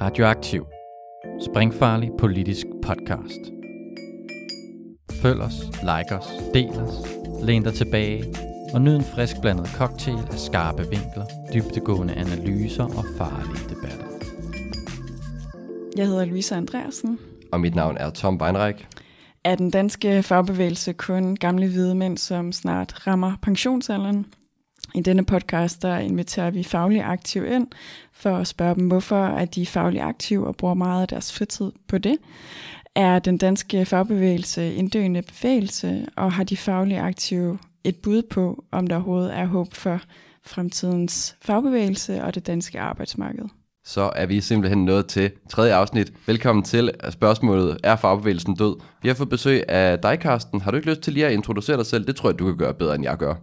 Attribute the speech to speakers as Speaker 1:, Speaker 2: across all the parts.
Speaker 1: Radioaktiv. Springfarlig politisk podcast. Følg os, like os, del os, læn dig tilbage og nyd en frisk blandet cocktail af skarpe vinkler, dybtegående analyser og farlige debatter.
Speaker 2: Jeg hedder Louise Andreasen.
Speaker 3: Og mit navn er Tom Beinreich.
Speaker 2: Er den danske fagbevægelse kun gamle hvide mænd, som snart rammer pensionsalderen? I denne podcast der inviterer vi faglige aktive ind for at spørge dem, hvorfor er de faglige aktive og bruger meget af deres fritid på det. Er den danske fagbevægelse en døende bevægelse, og har de faglige aktive et bud på, om der overhovedet er håb for fremtidens fagbevægelse og det danske arbejdsmarked?
Speaker 3: Så er vi simpelthen nået til tredje afsnit. Velkommen til spørgsmålet, er fagbevægelsen død? Vi har fået besøg af dig, Karsten. Har du ikke lyst til lige at introducere dig selv? Det tror jeg, du kan gøre bedre, end jeg gør.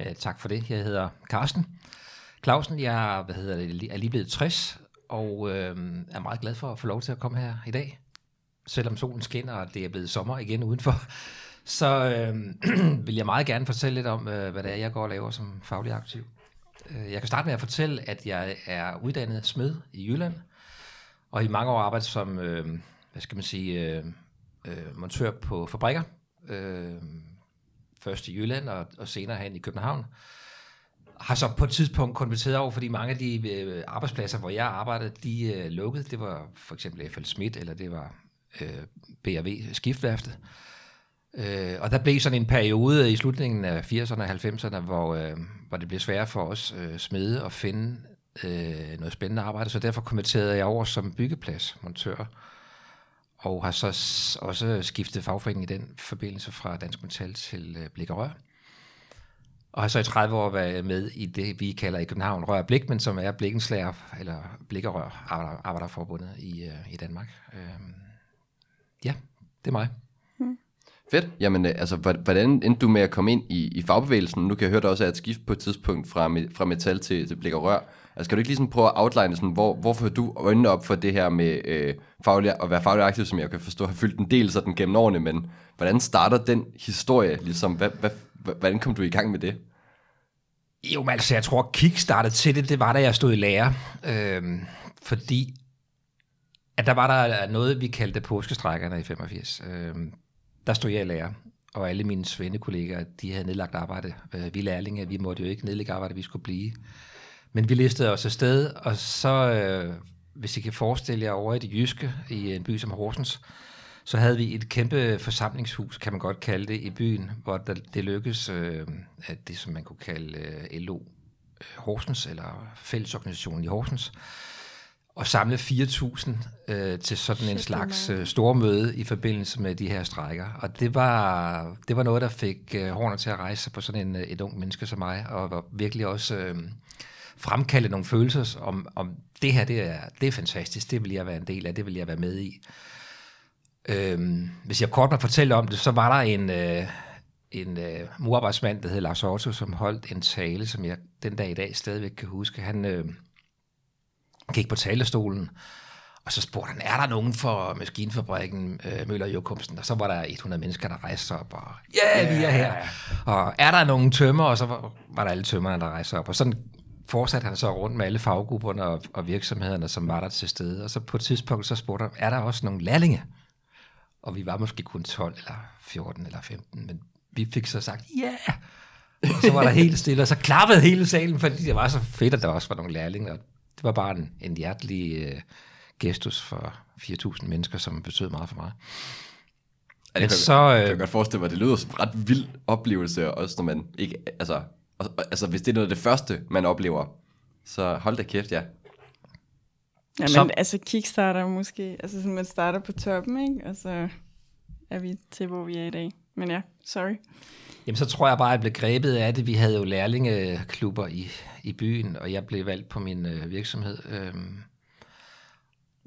Speaker 4: Øh, tak for det. Jeg hedder Carsten Clausen. Jeg hvad hedder det, er lige blevet 60, og øh, er meget glad for at få lov til at komme her i dag. Selvom solen skinner, og det er blevet sommer igen udenfor, så øh, vil jeg meget gerne fortælle lidt om, øh, hvad det er, jeg går og laver som faglig aktiv. Øh, jeg kan starte med at fortælle, at jeg er uddannet smed i Jylland, og i mange år arbejdet som, øh, hvad skal man sige, øh, øh, montør på fabrikker. Øh, først i Jylland og, og senere hen i København. Har så på et tidspunkt konverteret over, fordi mange af de øh, arbejdspladser, hvor jeg arbejdede, de øh, lukkede. Det var for eksempel FL Schmidt, eller det var øh, BRV Skiftværftet. Øh, og der blev sådan en periode i slutningen af 80'erne og 90'erne, hvor, øh, hvor det blev sværere for os øh, smede at finde øh, noget spændende arbejde, så derfor konverterede jeg over som byggepladsmontør og har så også skiftet fagforening i den forbindelse fra Dansk Metal til øh, Blik og Rør. Og har så i 30 år været med i det, vi kalder i København Rør Blik, men som er Blikkenslager, eller Blik og Rør Arbejderforbundet i, øh, i Danmark. Øh, ja, det er mig.
Speaker 3: Hmm. Fedt. Jamen, øh, altså, hvordan endte du med at komme ind i, i fagbevægelsen? Nu kan jeg høre, der også er et skift på et tidspunkt fra, fra metal til, til blik og rør. Altså, kan du ikke ligesom prøve at outline, sådan, hvor, hvorfor du øjnene op for det her med øh, faglig, at være faglig aktiv, som jeg kan forstå har fyldt en del sådan gennem årene, men hvordan starter den historie? Ligesom, hvad, hvad, hvordan kom du i gang med det?
Speaker 4: Jo, men altså, jeg tror, kickstartet til det, det var, da jeg stod i lære. Øhm, fordi at der var der noget, vi kaldte påskestrækkerne i 85. Øhm, der stod jeg i lære, og alle mine svendekollegaer, de havde nedlagt arbejde. Øh, vi lærlinge, vi måtte jo ikke nedlægge arbejde, vi skulle blive. Men vi listede os afsted, og så, øh, hvis I kan forestille jer over i det jyske, i en by som Horsens, så havde vi et kæmpe forsamlingshus, kan man godt kalde det, i byen, hvor der, det lykkedes, øh, at det som man kunne kalde øh, LO øh, Horsens, eller fællesorganisationen i Horsens, og samle 4.000 øh, til sådan en slags øh, stormøde i forbindelse med de her strækker. Og det var, det var noget, der fik øh, hårene til at rejse på sådan en, øh, et ung menneske som mig, og var virkelig også... Øh, fremkalde nogle følelser om, om det her, det er, det er fantastisk, det vil jeg være en del af, det vil jeg være med i. Øhm, hvis jeg kort må fortælle om det, så var der en, øh, en øh, murarbejdsmand, der hed Lars Otto, som holdt en tale, som jeg den dag i dag stadigvæk kan huske. Han øh, gik på talerstolen, og så spurgte han, er der nogen for maskinfabrikken øh, Møller Jokumsen? Og så var der 100 mennesker, der rejste op, og ja, yeah, vi er her. Og er der nogen tømmer? Og så var, var der alle tømmerne, der rejste op. Og sådan fortsatte han så rundt med alle faggrupperne og, og virksomhederne, som var der til stede. Og så på et tidspunkt, så spurgte han, er der også nogle lærlinge? Og vi var måske kun 12 eller 14 eller 15, men vi fik så sagt, ja! Yeah! Og så var der helt stille, og så klappede hele salen, fordi det var så fedt, at der også var nogle lærlinge. Og det var bare en, en hjertelig uh, gestus for 4.000 mennesker, som betød meget for mig.
Speaker 3: Ja, det kan, så, øh, jeg kan godt forestille mig, det lyder som en ret vild oplevelse, også når man ikke, altså og, altså, hvis det er noget af det første, man oplever, så hold da kæft, ja.
Speaker 2: Ja, men så... altså kickstarter måske, altså sådan, man starter på toppen, ikke? Og så er vi til, hvor vi er i dag. Men ja, sorry.
Speaker 4: Jamen, så tror jeg bare, at jeg blev grebet af det. Vi havde jo lærlingeklubber i, i byen, og jeg blev valgt på min øh, virksomhed. Øhm,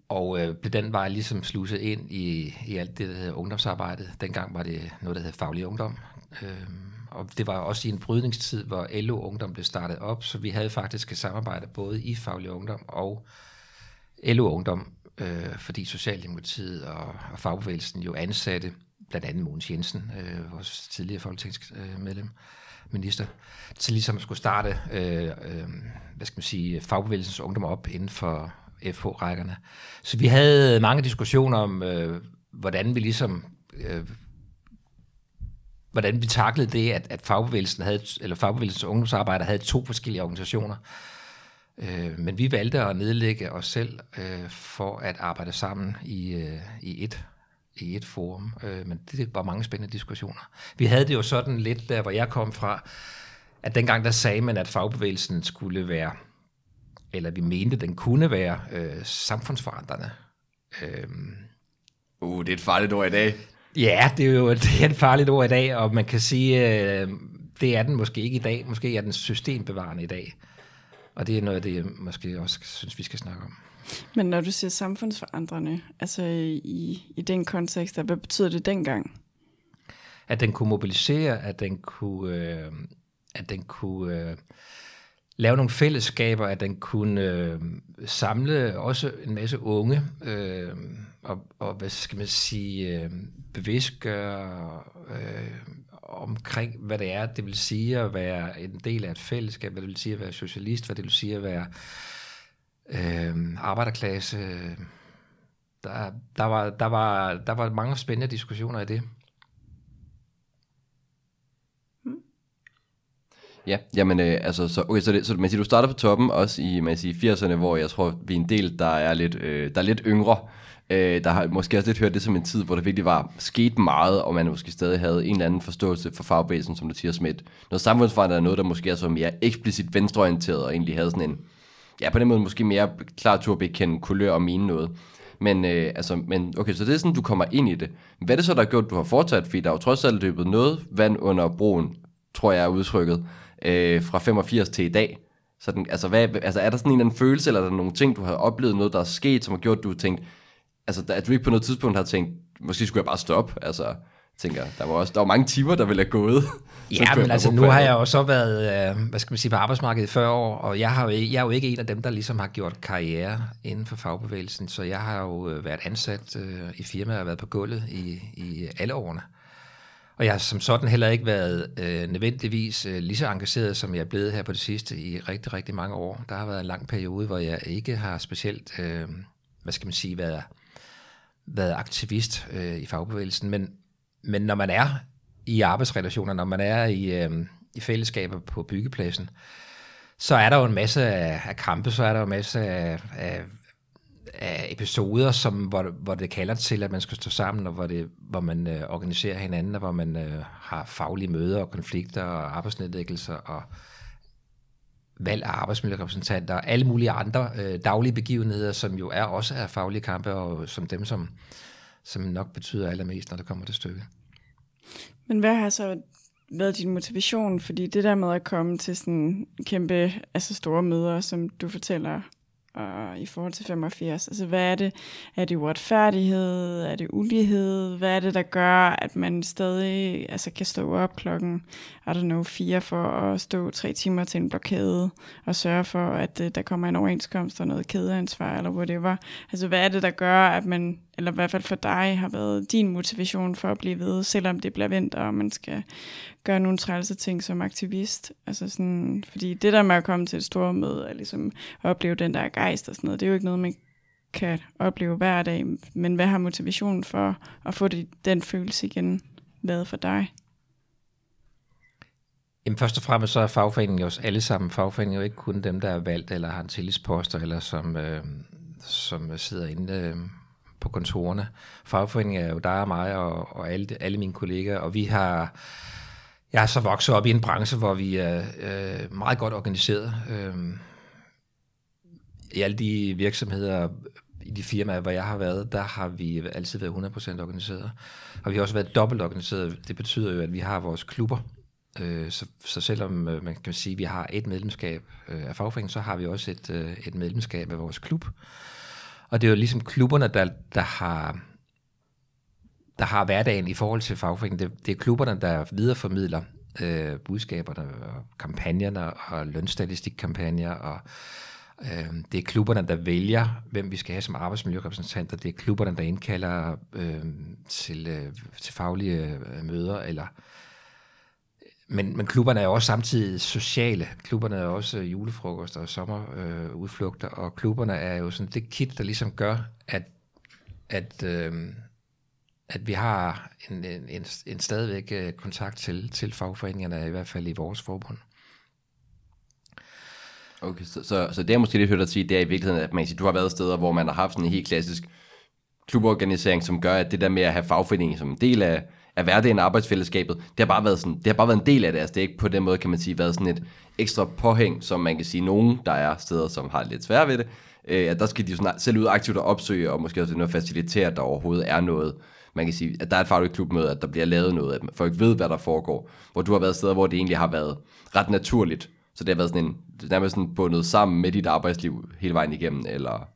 Speaker 4: og øh, blev den vej ligesom sluset ind i, i alt det, der hedder ungdomsarbejde. Dengang var det noget, der hed faglig ungdom. Øhm, og det var også i en brydningstid, hvor LO Ungdom blev startet op, så vi havde faktisk et samarbejde både i Faglig Ungdom og LO Ungdom, øh, fordi Socialdemokratiet og, og fagbevægelsen jo ansatte blandt andet Mogens Jensen, øh, vores tidligere folketingsmedlem, øh, minister, til ligesom at skulle starte, øh, øh, hvad skal man sige, fagbevægelsens ungdom op inden for FH-rækkerne. Så vi havde mange diskussioner om, øh, hvordan vi ligesom... Øh, hvordan vi taklede det, at, at fagbevægelsen havde, eller fagbevægelsens ungdomsarbejder havde to forskellige organisationer. Øh, men vi valgte at nedlægge os selv øh, for at arbejde sammen i, øh, i et i et forum, øh, men det var mange spændende diskussioner. Vi havde det jo sådan lidt der, hvor jeg kom fra, at dengang der sagde man, at fagbevægelsen skulle være, eller vi mente, den kunne være øh, samfundsforandrende. Øh,
Speaker 3: Uh, det er et farligt ord i dag.
Speaker 4: Ja, det er jo det er et farligt ord i dag, og man kan sige, øh, det er den måske ikke i dag. Måske er den systembevarende i dag. Og det er noget af det, jeg måske også synes, vi skal snakke om.
Speaker 2: Men når du siger samfundsforandrende, altså i, i den kontekst, hvad betyder det dengang?
Speaker 4: At den kunne mobilisere, at den kunne, øh, at den kunne øh, lave nogle fællesskaber, at den kunne øh, samle også en masse unge, øh, og, og hvad skal man sige, øh, bevidstgøre øh, omkring, hvad det er, det vil sige at være en del af et fællesskab, hvad det vil sige at være socialist, hvad det vil sige at være øh, arbejderklasse. Der, der, var, der, var, der var mange spændende diskussioner i det.
Speaker 3: Ja, jamen øh, altså, så, okay, så, det, så man siger, du starter på toppen også i man siger, 80'erne, hvor jeg tror, vi er en del, der er lidt, øh, der er lidt yngre, øh, der har måske også lidt hørt det som en tid, hvor det virkelig var sket meget, og man måske stadig havde en eller anden forståelse for fagbevægelsen, som du siger, Smidt. noget samfundsforandring er noget, der måske er så mere eksplicit venstreorienteret, og egentlig havde sådan en, ja, på den måde måske mere klar til at bekende kulør og mine noget. Men, øh, altså, men okay, så det er sådan, du kommer ind i det. Hvad er det så, der har gjort, du har fortsat? Fordi der er jo trods alt løbet noget vand under broen, tror jeg er udtrykket, øh, fra 85 til i dag. Så den, altså, hvad, altså, er der sådan en eller anden følelse, eller er der nogle ting, du har oplevet, noget, der er sket, som har gjort, at du har tænkt, altså, at du ikke på noget tidspunkt har tænkt, måske skulle jeg bare stoppe, altså, tænker, der var også der var mange timer, der ville have gået.
Speaker 4: Ja, men altså nu har jeg jo så været, øh, hvad skal man sige, på arbejdsmarkedet i 40 år, og jeg, har jo ikke, jeg er jo ikke en af dem, der ligesom har gjort karriere inden for fagbevægelsen, så jeg har jo øh, været ansat øh, i firmaer og været på gulvet i, i alle årene. Og jeg har som sådan heller ikke været øh, nødvendigvis øh, lige så engageret, som jeg er blevet her på det sidste i rigtig, rigtig mange år. Der har været en lang periode, hvor jeg ikke har specielt, øh, hvad skal man sige, været, været aktivist øh, i fagbevægelsen. Men, men når man er i arbejdsrelationer, når man er i, øh, i fællesskaber på byggepladsen, så er der jo en masse af, af kampe, så er der jo en masse af, af af episoder, som, hvor, hvor det kalder til, at man skal stå sammen, og hvor, det, hvor man øh, organiserer hinanden, og hvor man øh, har faglige møder og konflikter og arbejdsnedlæggelser og valg af arbejdsmiljørepræsentanter og alle mulige andre øh, daglige begivenheder, som jo er også er faglige kampe, og som dem, som, som nok betyder allermest, når det kommer til stykket.
Speaker 2: Men hvad har så været din motivation? Fordi det der med at komme til sådan kæmpe, altså store møder, som du fortæller og i forhold til 85? Altså, hvad er det? Er det uretfærdighed? Er det ulighed? Hvad er det, der gør, at man stadig altså, kan stå op klokken, I don't know, fire for at stå tre timer til en blokade og sørge for, at uh, der kommer en overenskomst og noget kædeansvar eller whatever? Altså, hvad er det, der gør, at man, eller i hvert fald for dig, har været din motivation for at blive ved, selvom det bliver vinter, og man skal gøre nogle trælse ting som aktivist. Altså sådan, fordi det der med at komme til et stort møde, og ligesom opleve den der rejst og sådan noget, det er jo ikke noget, man kan opleve hver dag. Men hvad har motivationen for at få det, den følelse igen været for dig?
Speaker 4: Jamen først og fremmest så er fagforeningen jo os alle sammen. Fagforeningen er jo ikke kun dem, der er valgt, eller har en tillidsposter, eller som, øh, som sidder inde øh, på kontorerne. Fagforeningen er jo dig og mig og, og alle, alle mine kolleger, og vi har jeg er så vokset op i en branche, hvor vi er øh, meget godt organiseret. Øh, i alle de virksomheder, i de firmaer, hvor jeg har været, der har vi altid været 100% organiseret. Og vi har også været dobbelt organiseret. Det betyder jo, at vi har vores klubber. Øh, så, så selvom øh, man kan sige, at vi har et medlemskab øh, af fagforeningen, så har vi også et, øh, et medlemskab af vores klub. Og det er jo ligesom klubberne, der, der har der har hverdagen i forhold til fagforeningen. Det, det er klubberne, der videreformidler øh, budskaberne og kampagnerne og lønstatistikkampagner og øh, det er klubberne, der vælger, hvem vi skal have som arbejdsmiljørepræsentanter. Det er klubberne, der indkalder øh, til, øh, til faglige øh, møder eller øh, men, men klubberne er også samtidig sociale. Klubberne er også julefrokoster og sommerudflugter, øh, og klubberne er jo sådan det kit, der ligesom gør, at, at, øh, at vi har en, en, en, en stadigvæk øh, kontakt til, til fagforeningerne, i hvert fald i vores forbund.
Speaker 3: Okay, så, så, så det er måske lidt hørt at sige, det er i virkeligheden, at man siger, du har været steder, hvor man har haft sådan en helt klassisk kluborganisering, som gør, at det der med at have fagforeningen som en del af, af hverdagen arbejdsfællesskabet, det har bare været sådan, det har bare været en del af det, altså det er ikke på den måde, kan man sige, været sådan et ekstra påhæng, som man kan sige, nogen, der er steder, som har lidt svært ved det, øh, at der skal de sådan selv ud aktivt og opsøge, og måske også noget facilitere, at der overhovedet er noget, man kan sige, at der er et fagligt klubmøde, at der bliver lavet noget, at folk ved, hvad der foregår, hvor du har været steder, hvor det egentlig har været ret naturligt, så det har været sådan en, nærmest sådan bundet sammen med dit arbejdsliv hele vejen igennem, eller?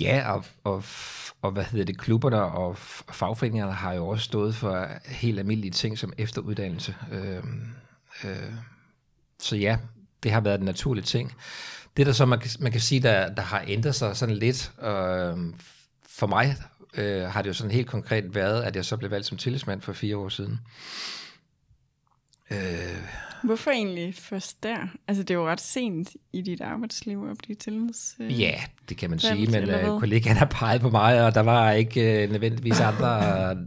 Speaker 4: Ja, og, og, og hvad hedder det, klubberne og fagforeningerne har jo også stået for helt almindelige ting som efteruddannelse. Øh, øh, så ja, det har været en naturlig ting. Det der så, man, man kan sige, der, der har ændret sig sådan lidt, øh, for mig øh, har det jo sådan helt konkret været, at jeg så blev valgt som tillidsmand for fire år siden.
Speaker 2: Øh, Hvorfor egentlig først der? Altså, det er jo ret sent i dit arbejdsliv at blive tillids...
Speaker 4: Øh, ja, det kan man sige, men øh, kollegaen har peget på mig, og der var ikke øh, nødvendigvis andre,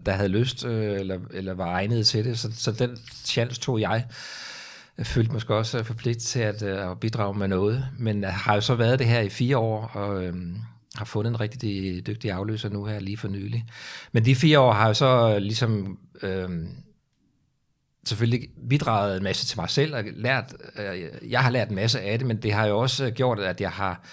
Speaker 4: der havde lyst øh, eller, eller var egnet til det, så, så den chance tog jeg. Jeg følte måske også forpligtet til at, øh, at bidrage med noget, men jeg har jo så været det her i fire år, og... Øh, har fundet en rigtig dygtig afløser nu her lige for nylig. Men de fire år har jo så ligesom øh, selvfølgelig bidraget en masse til mig selv, og lært, øh, jeg har lært en masse af det, men det har jo også gjort, at jeg har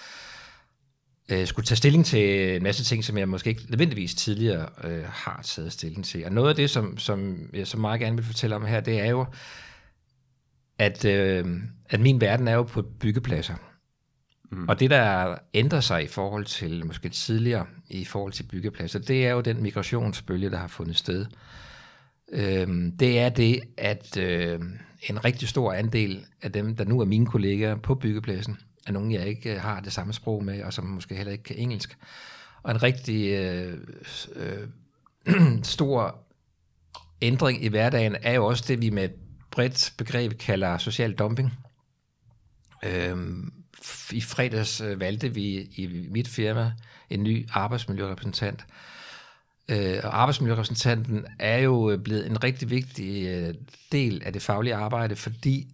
Speaker 4: øh, skulle tage stilling til en masse ting, som jeg måske ikke nødvendigvis tidligere øh, har taget stilling til. Og noget af det, som, som jeg så meget gerne vil fortælle om her, det er jo, at, øh, at min verden er jo på byggepladser. Mm. Og det, der ændrer sig i forhold til måske tidligere, i forhold til byggepladser, det er jo den migrationsbølge, der har fundet sted. Øh, øh, det er det, at øh, en rigtig stor andel af dem, der nu er mine kolleger på byggepladsen, er nogen, jeg ikke øh, har det samme sprog med, og som måske heller ikke kan engelsk. Og en rigtig øh, øh, stor ændring i hverdagen er jo også det, vi med et bredt begreb kalder social dumping. Øh, I fredags øh, valgte vi i mit firma en ny arbejdsmiljørepræsentant, Øh, Øh, og arbejdsmiljørepræsentanten er jo øh, blevet en rigtig vigtig øh, del af det faglige arbejde, fordi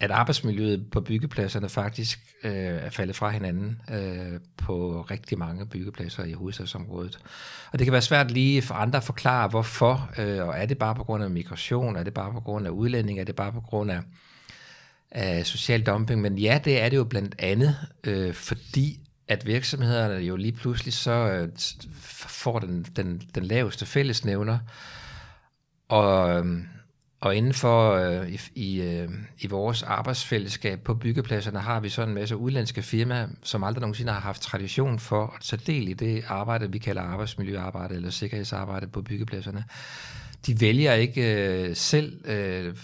Speaker 4: at arbejdsmiljøet på byggepladserne faktisk øh, er faldet fra hinanden øh, på rigtig mange byggepladser i hovedstadsområdet. Og det kan være svært lige for andre at forklare, hvorfor, øh, og er det bare på grund af migration, er det bare på grund af udlænding, er det bare på grund af, af social dumping, men ja, det er det jo blandt andet, øh, fordi at virksomhederne jo lige pludselig så øh, får den, den, den laveste fællesnævner, og, øhm, og inden for øh, i, i, øh, i vores arbejdsfællesskab på byggepladserne har vi så en masse udlandske firmaer, som aldrig nogensinde har haft tradition for at tage del i det arbejde, vi kalder arbejdsmiljøarbejde eller sikkerhedsarbejde på byggepladserne. De vælger ikke øh, selv øh,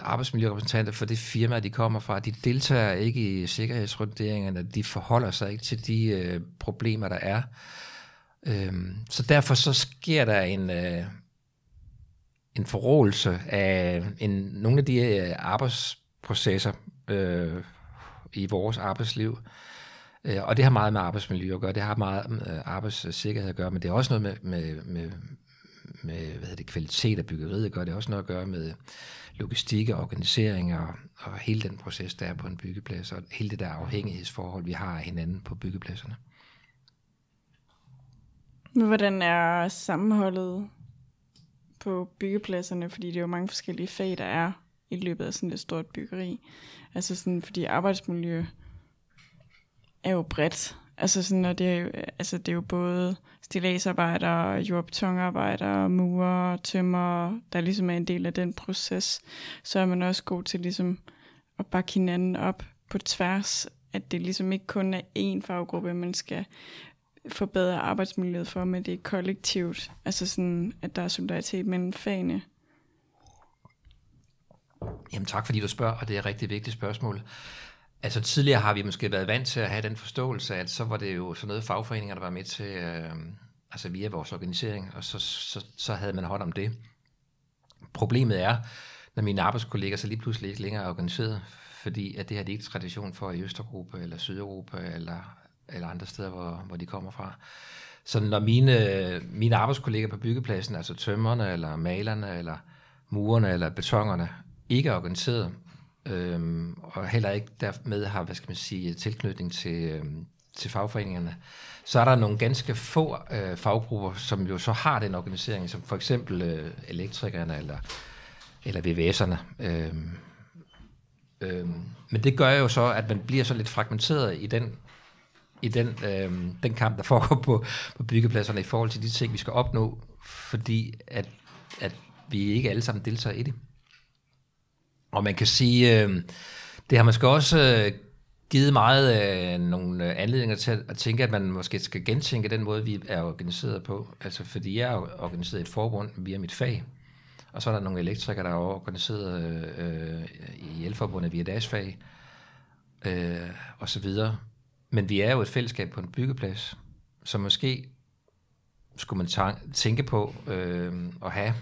Speaker 4: arbejdsmiljørepræsentanter for det firma, de kommer fra. De deltager ikke i sikkerhedsrunderingerne, de forholder sig ikke til de øh, problemer, der er. Øhm, så derfor så sker der en, øh, en forrådelse af en, nogle af de øh, arbejdsprocesser øh, i vores arbejdsliv. Øh, og det har meget med arbejdsmiljø at gøre, det har meget med øh, arbejdssikkerhed at gøre, men det er også noget med, med, med, med hvad hedder det, kvalitet af byggeriet at gøre, det har også noget at gøre med logistik og organisering og, og hele den proces, der er på en byggeplads, og hele det der afhængighedsforhold, vi har af hinanden på byggepladserne.
Speaker 2: Men hvordan er sammenholdet på byggepladserne? Fordi det er jo mange forskellige fag, der er i løbet af sådan et stort byggeri. Altså sådan, fordi arbejdsmiljø er jo bredt. Altså sådan, og det er jo, altså det er jo både stillagsarbejdere, jordbetonarbejdere, murer, tømmer, der ligesom er en del af den proces. Så er man også god til ligesom at bakke hinanden op på tværs, at det ligesom ikke kun er én faggruppe, man skal forbedre arbejdsmiljøet for, men det er kollektivt. Altså sådan, at der er solidaritet mellem fagene.
Speaker 4: Jamen tak, fordi du spørger, og det er et rigtig vigtigt spørgsmål. Altså tidligere har vi måske været vant til at have den forståelse, at så var det jo sådan noget fagforeninger, der var med til, øh, altså via vores organisering, og så, så, så havde man hånd om det. Problemet er, når mine arbejdskolleger så lige pludselig ikke længere er organiseret, fordi at det har de ikke tradition for i Østeuropa eller Sydeuropa eller, eller andre steder, hvor, hvor de kommer fra. Så når mine, mine arbejdskolleger på byggepladsen, altså tømmerne eller malerne eller murerne eller betongerne, ikke er organiseret, øhm, og heller ikke dermed har, hvad skal man sige, tilknytning til, øhm, til fagforeningerne, så er der nogle ganske få øh, faggrupper, som jo så har den organisering, som for eksempel øh, elektrikerne eller, eller VVS'erne. Øhm, øhm, men det gør jo så, at man bliver så lidt fragmenteret i den i den, øh, den kamp, der foregår på, på byggepladserne i forhold til de ting, vi skal opnå, fordi at, at vi ikke alle sammen deltager i det. Og man kan sige, øh, det har måske også øh, givet meget øh, nogle øh, anledninger til at tænke, at man måske skal gentænke den måde, vi er organiseret på. Altså fordi jeg er organiseret i et forbund via mit fag, og så er der nogle elektrikere, der er organiseret øh, øh, i elforbundet via deres fag, øh, og så videre. Men vi er jo et fællesskab på en byggeplads, så måske skulle man tænke på øh, at have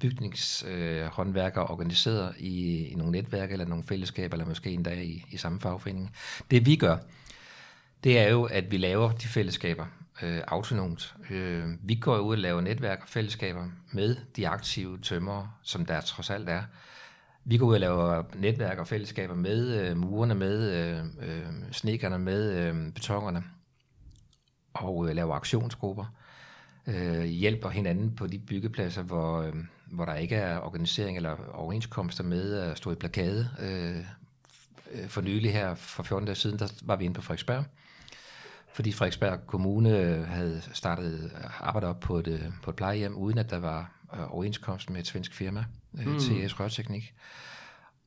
Speaker 4: bygningshåndværkere øh, organiseret i, i nogle netværk eller nogle fællesskaber, eller måske endda i, i samme fagforening. Det vi gør, det er jo, at vi laver de fællesskaber øh, autonomt. Øh, vi går ud og laver netværk og fællesskaber med de aktive tømmer, som der trods alt er. Vi går ud og laver netværk og fællesskaber med øh, murerne, med øh, øh, snikkerne, med øh, betongerne, og øh, laver aktionsgrupper. Øh, hjælper hinanden på de byggepladser, hvor, øh, hvor der ikke er organisering eller overenskomster med at stå i plakade. Øh, øh for nylig her, for 14 dage siden, der var vi inde på Frederiksberg, fordi Frederiksberg Kommune havde startet arbejde op på et, øh, på et plejehjem, uden at der var øh, overenskomst med et svensk firma, mm. TS Rørteknik.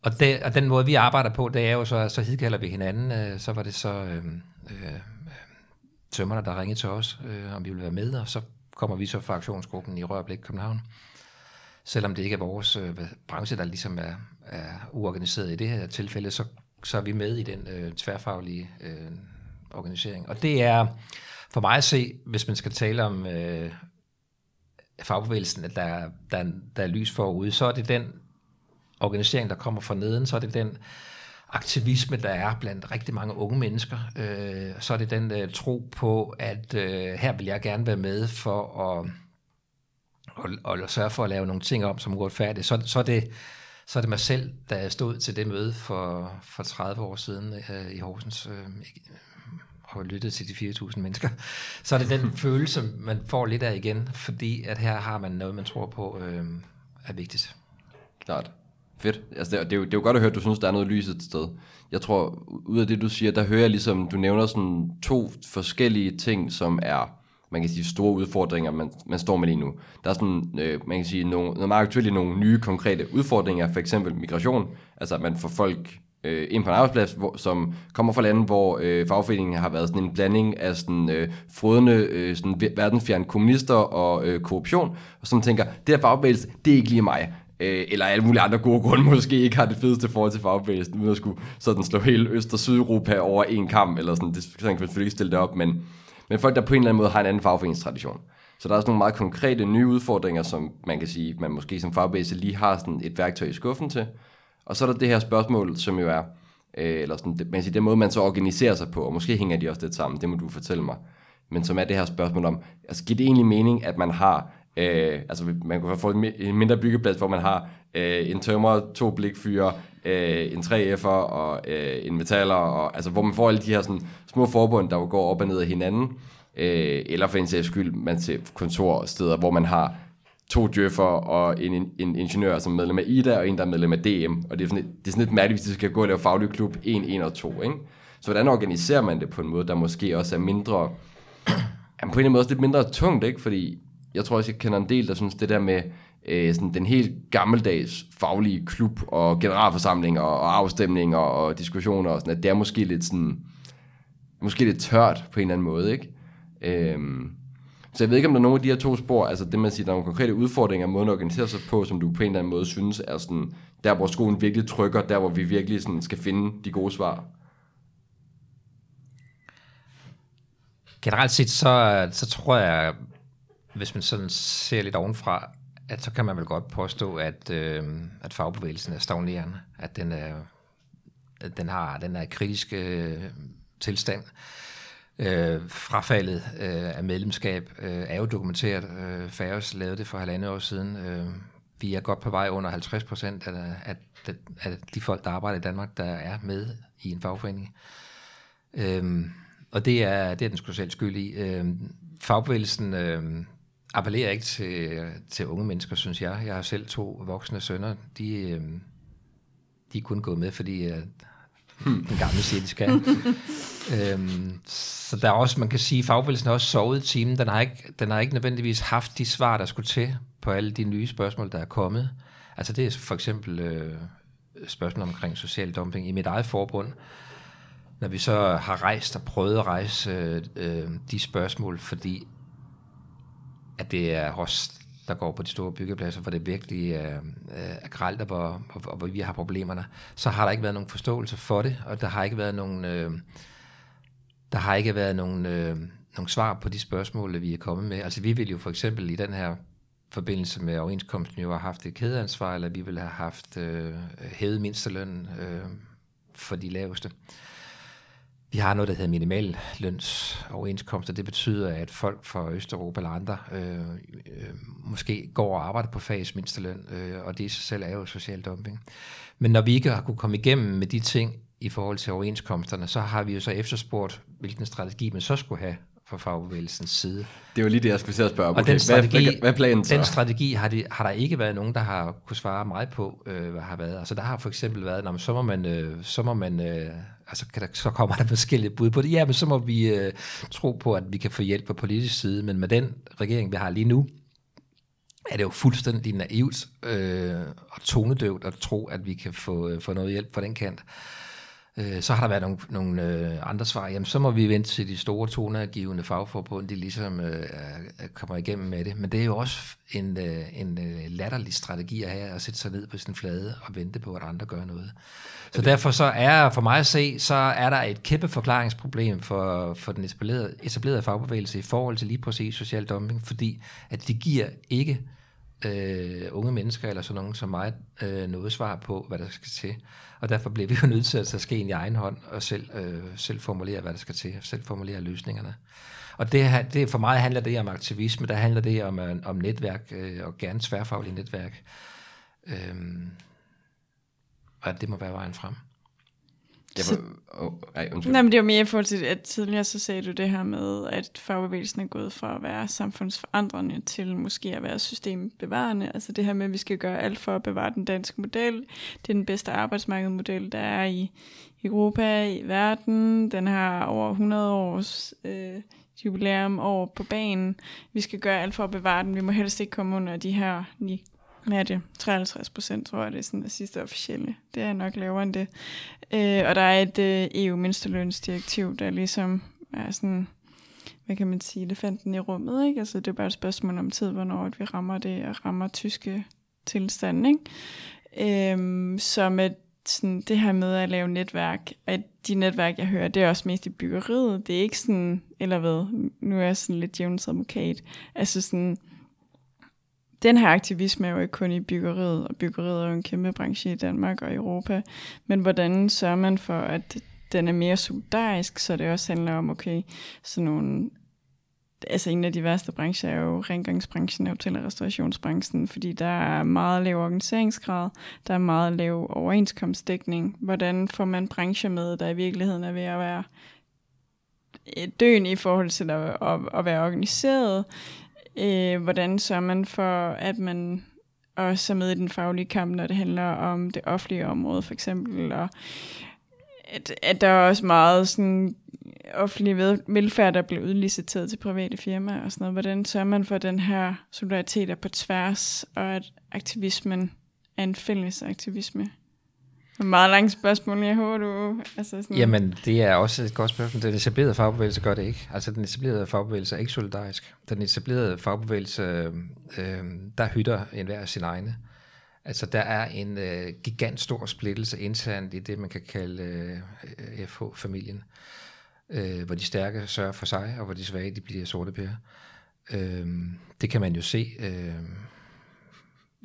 Speaker 4: Og, det, og den måde, vi arbejder på, det er jo så, så hidkalder vi hinanden. Så var det så øh, øh, tømmerne, der ringede til os, øh, om vi ville være med, og så kommer vi så fra aktionsgruppen i Rørblik København selvom det ikke er vores øh, branche, der ligesom er, er uorganiseret i det her tilfælde, så, så er vi med i den øh, tværfaglige øh, organisering. Og det er for mig at se, hvis man skal tale om øh, fagbevægelsen, at der, der, der er lys forude, så er det den organisering, der kommer fra neden, så er det den aktivisme, der er blandt rigtig mange unge mennesker. Øh, så er det den øh, tro på, at øh, her vil jeg gerne være med for at og, og sørge for at lave nogle ting om, som er færdigt, så, så, er det, så er det mig selv, der stod til det møde for, for 30 år siden øh, i Horsens øh, og lyttede til de 4.000 mennesker. Så er det den følelse, man får lidt af igen, fordi at her har man noget, man tror på øh, er vigtigt.
Speaker 3: Klart. Fedt. Altså, det, er, det, er jo, det er jo godt at høre, at du synes, der er noget lys et sted. Jeg tror, ud af det, du siger, der hører jeg ligesom, du nævner sådan to forskellige ting, som er man kan sige, store udfordringer, man, man står med lige nu. Der er sådan, øh, man kan sige, nogle, noget meget aktuelt nogle nye konkrete udfordringer, for eksempel migration, altså at man får folk øh, ind på en arbejdsplads, hvor, som kommer fra lande, hvor øh, fagforeningen har været sådan en blanding af sådan øh, frodende, øh, sådan verdensfjerne kommunister og øh, korruption, og som tænker, det her fagbevægelse, det er ikke lige mig. Øh, eller alle mulige andre gode grunde måske ikke har det fedeste forhold til fagbevægelsen, uden at skulle sådan slå hele Øst- og Sydeuropa over en kamp, eller sådan, det, sådan kan man selvfølgelig ikke stille det op, men men folk, der på en eller anden måde har en anden fagforeningstradition. Så der er også nogle meget konkrete nye udfordringer, som man kan sige, man måske som fagbevægelse lige har sådan et værktøj i skuffen til. Og så er der det her spørgsmål, som jo er, øh, eller sådan, man siger, den måde, man så organiserer sig på, og måske hænger de også lidt sammen, det må du fortælle mig. Men som er det her spørgsmål om, altså giver det egentlig mening, at man har, øh, altså man kunne få en mindre byggeplads, hvor man har øh, en tømmer, to blikfyre, øh, en 3F'er og øh, en metaller, og, altså, hvor man får alle de her sådan, små forbund, der går op og ned af hinanden, øh, eller for en sags skyld, man ser kontorsteder, hvor man har to djøffer og en, en, en ingeniør som medlem af IDA, og en, der er medlem af DM, og det er sådan, det er sådan lidt mærkeligt, hvis de skal gå og lave faglig klub 1, 1 og 2, ikke? Så hvordan organiserer man det på en måde, der måske også er mindre, jamen på en eller anden måde også lidt mindre tungt, ikke? Fordi jeg tror også, jeg kender en del, der synes, det der med, øh, sådan den helt gammeldags faglige klub og generalforsamlinger og, afstemninger og, og diskussioner og sådan, at det er måske lidt sådan, måske lidt tørt på en eller anden måde, ikke? Øhm, så jeg ved ikke, om der er nogle af de her to spor, altså det man siger, der er nogle konkrete udfordringer, måden at organisere sig på, som du på en eller anden måde synes er sådan, der hvor skolen virkelig trykker, der hvor vi virkelig sådan skal finde de gode svar.
Speaker 4: Generelt set, så, så tror jeg, hvis man sådan ser lidt ovenfra, at så kan man vel godt påstå, at, øh, at fagbevægelsen er stagnerende, at den er, at den har den er kritisk øh, tilstand. Øh, frafaldet øh, af medlemskab øh, er jo dokumenteret. Øh, Færøs lavede det for halvandet år siden. Øh, vi er godt på vej under 50 procent af, af, af de folk, der arbejder i Danmark, der er med i en fagforening. Øh, og det er, det er den skulle selv skyld i. Øh, fagbevægelsen øh, appellerer ikke til, til unge mennesker, synes jeg. Jeg har selv to voksne sønner. De, øh, de er kun gået med, fordi øh, den gamle siger, de skal. øhm, så der er også, man kan sige, at fagbevægelsen har også sovet i timen. Den har, ikke, den har ikke nødvendigvis haft de svar, der skulle til på alle de nye spørgsmål, der er kommet. Altså det er for eksempel øh, spørgsmål omkring social dumping i mit eget forbund. Når vi så har rejst og prøvet at rejse øh, øh, de spørgsmål, fordi at det er os, der går på de store byggepladser, øh, øh, hvor det virkelig øh, er gralt, og hvor, hvor vi har problemerne, så har der ikke været nogen forståelse for det, og der har ikke været nogen, øh, der har ikke været nogen, øh, nogen svar på de spørgsmål, vi er kommet med. Altså vi vil jo for eksempel i den her forbindelse med overenskomsten jo have haft et kædeansvar, eller vi ville have haft øh, hævet mindsteløn øh, for de laveste. Øh, vi har noget, der hedder minimallønsoverenskomster. Det betyder, at folk fra Østeuropa eller andre øh, øh, måske går og arbejder på fagets mindsteløn, øh, og det i sig selv er jo social dumping. Men når vi ikke har kunne komme igennem med de ting i forhold til overenskomsterne, så har vi jo så efterspurgt, hvilken strategi man så skulle have fra fagbevægelsens side.
Speaker 3: Det var lige det, jeg skulle spørge om.
Speaker 4: Okay, og den strategi,
Speaker 3: hvad, hvad, planen
Speaker 4: så? Den strategi har, de, har der ikke været nogen, der har kunne svare mig på, øh, hvad har været. Altså der har for eksempel været, når så må man, øh, så må man øh, altså kan der, så kommer der forskellige bud på det. Ja, men så må vi øh, tro på, at vi kan få hjælp på politisk side, men med den regering, vi har lige nu, er det jo fuldstændig naivt øh, og tonedøvt at tro, at vi kan få, øh, få noget hjælp fra den kant. Øh, så har der været nogle, nogle øh, andre svar. Jamen, så må vi vente til de store toneangivende fagforbund, de ligesom øh, kommer igennem med det. Men det er jo også en, øh, en øh, latterlig strategi at have, at sætte sig ned på sin flade og vente på, at andre gør noget. Så derfor så er, for mig at se, så er der et kæmpe forklaringsproblem for, for den etablerede, etablerede fagbevægelse i forhold til lige præcis social dumping, fordi at de giver ikke øh, unge mennesker eller sådan nogen som mig øh, noget svar på, hvad der skal til. Og derfor bliver vi jo nødt til at tage skeen i egen hånd og selv, øh, selv formulere, hvad der skal til, selv formulere løsningerne. Og det, det, for mig handler det om aktivisme, der handler det om, øh, om netværk, øh, og gerne tværfaglige netværk. Øh, og det må være vejen frem.
Speaker 3: Ja, så, oh, ej,
Speaker 2: nej, men det var mere i forhold til, at tidligere så sagde du det her med, at fagbevægelsen er gået fra at være samfundsforandrende til måske at være systembevarende. Altså det her med, at vi skal gøre alt for at bevare den danske model. Det er den bedste arbejdsmarkedsmodel, der er i Europa, i verden. Den har over 100 års øh, jubilæum over på banen. Vi skal gøre alt for at bevare den. Vi må helst ikke komme under de her hvad er det? 53 procent, tror jeg, det er sådan det sidste officielle. Det er nok lavere end det. Øh, og der er et øh, EU-mindstelønsdirektiv, der ligesom er sådan, hvad kan man sige, elefanten i rummet, ikke? Altså det er bare et spørgsmål om tid, hvornår vi rammer det, og rammer tyske tilstande, ikke? Øh, så med sådan, det her med at lave netværk, at de netværk, jeg hører, det er også mest i byggeriet. Det er ikke sådan, eller hvad, nu er jeg sådan lidt jævnens advokat. Altså sådan, den her aktivisme er jo ikke kun i byggeriet, og byggeriet er jo en kæmpe branche i Danmark og Europa, men hvordan sørger man for, at den er mere solidarisk, så det også handler om, okay, sådan nogle altså en af de værste brancher er jo rengøringsbranchen, hotel- og restaurationsbranchen, fordi der er meget lav organiseringsgrad, der er meget lav overenskomstdækning. Hvordan får man brancher med, der i virkeligheden er ved at være øh, døende i forhold til at, at, at være organiseret, Øh, hvordan sørger man for, at man også er med i den faglige kamp, når det handler om det offentlige område, for eksempel, og at, at der er også meget sådan offentlig velfærd, der bliver udliciteret til private firmaer og sådan noget. Hvordan sørger man for, den her solidaritet på tværs, og at aktivismen er en fælles aktivisme? Meget langt spørgsmål, jeg håber du... Altså sådan...
Speaker 4: Jamen, det er også et godt spørgsmål. Den etablerede fagbevægelse gør det ikke. Altså, den etablerede fagbevægelse er ikke solidarisk. Den etablerede fagbevægelse, øh, der hytter enhver sin egne. Altså, der er en øh, gigant stor splittelse internt i det, man kan kalde øh, FH-familien, øh, hvor de stærke sørger for sig, og hvor de svage de bliver sorte pære. Øh, det kan man jo se... Øh,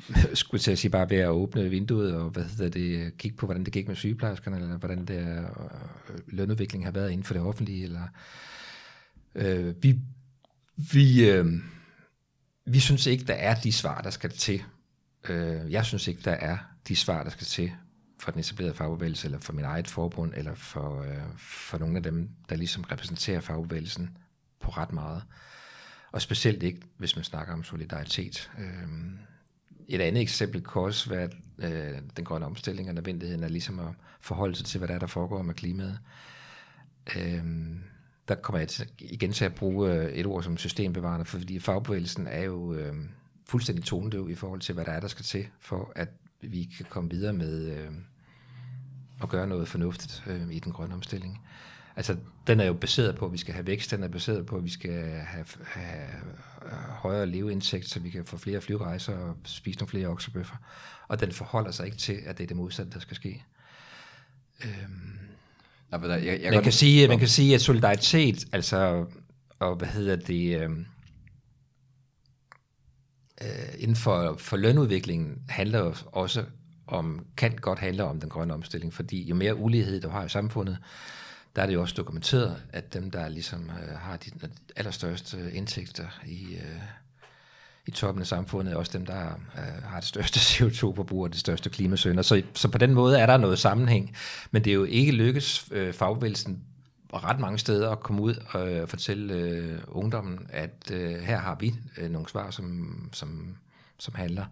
Speaker 4: skulle til at sige bare ved at åbne vinduet og hvad hedder det, kigge på, hvordan det gik med sygeplejerskerne, eller hvordan det øh, lønudviklingen har været inden for det offentlige. Eller, øh, vi, vi, øh, vi synes ikke, der er de svar, der skal til. Øh, jeg synes ikke, der er de svar, der skal til for den etablerede fagbevægelse, eller for min eget forbund, eller for, øh, for nogle af dem, der ligesom repræsenterer fagbevægelsen på ret meget. Og specielt ikke, hvis man snakker om solidaritet. Øh, et andet eksempel kan også være øh, den grønne omstilling og nødvendigheden af ligesom at forholde sig til, hvad der er, der foregår med klimaet. Øh, der kommer jeg til, igen til at bruge øh, et ord som systembevarende, fordi fagbevægelsen er jo øh, fuldstændig tonedøv i forhold til, hvad der er, der skal til, for at vi kan komme videre med øh, at gøre noget fornuftigt øh, i den grønne omstilling. Altså, den er jo baseret på, at vi skal have vækst, den er baseret på, at vi skal have, have højere leveindtægt, så vi kan få flere flyrejser og spise nogle flere oksebøffer. Og den forholder sig ikke til, at det er det modsatte, der skal ske. Øhm, Ja, jeg, jeg, man, kan sige, man kan sige, at solidaritet, altså, og hvad hedder det, øh, øh, inden for, for lønudviklingen, handler jo også om, kan godt handle om den grønne omstilling, fordi jo mere ulighed du har i samfundet, der er det jo også dokumenteret, at dem, der ligesom øh, har de allerstørste indtægter i, øh, i toppen af samfundet, er også dem, der øh, har det største CO2-forbrug og det største klimasønder. Så, så på den måde er der noget sammenhæng, men det er jo ikke lykkes øh, fagbevægelsen ret mange steder at komme ud og øh, fortælle øh, ungdommen, at øh, her har vi øh, nogle svar, som, som, som handler.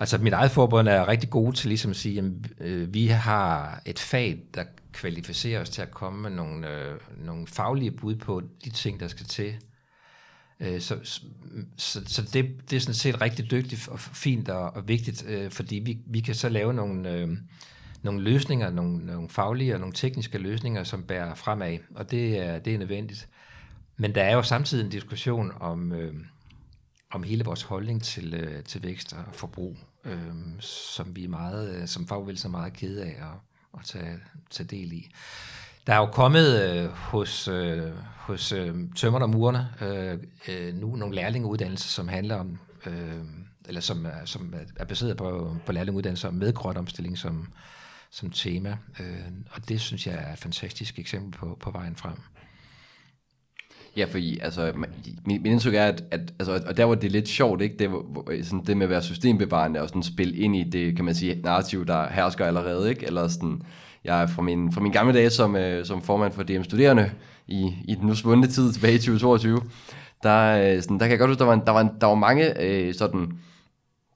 Speaker 4: Altså mit eget forbund er rigtig gode til ligesom at sige, at øh, vi har et fag, der kvalificere os til at komme med nogle, øh, nogle faglige bud på de ting, der skal til Øh, så, så, så det, det er sådan set rigtig dygtigt og fint og, og vigtigt, øh, fordi vi, vi kan så lave nogle, øh, nogle løsninger, nogle, nogle faglige og nogle tekniske løsninger, som bærer fremad, og det er, det er nødvendigt. Men der er jo samtidig en diskussion om, øh, om hele vores holdning til, øh, til vækst og forbrug, øh, som vi er meget, øh, som fagbevægelsen er meget kede af og, at tage, tage del i. Der er jo kommet øh, hos, øh, hos øh, tømmerne og murerne øh, øh, nu nogle lærlingeuddannelser, som handler om, øh, eller som, øh, er, som er baseret på, på lærlingeuddannelser med grøn omstilling som, som tema. Øh, og det synes jeg er et fantastisk eksempel på, på vejen frem.
Speaker 3: Ja, fordi altså, min, min indtryk er, at, at altså, og der var det lidt sjovt, ikke? Det, var, øh, sådan, det med at være systembevarende og sådan spille ind i det, kan man sige, narrativ, der hersker allerede, ikke? Eller sådan, jeg er fra min, fra min gamle dage som, øh, som formand for DM Studerende i, i den nu svundne tid tilbage i 2022, der, øh, sådan, der kan jeg godt huske, der var, der var, der var mange øh, sådan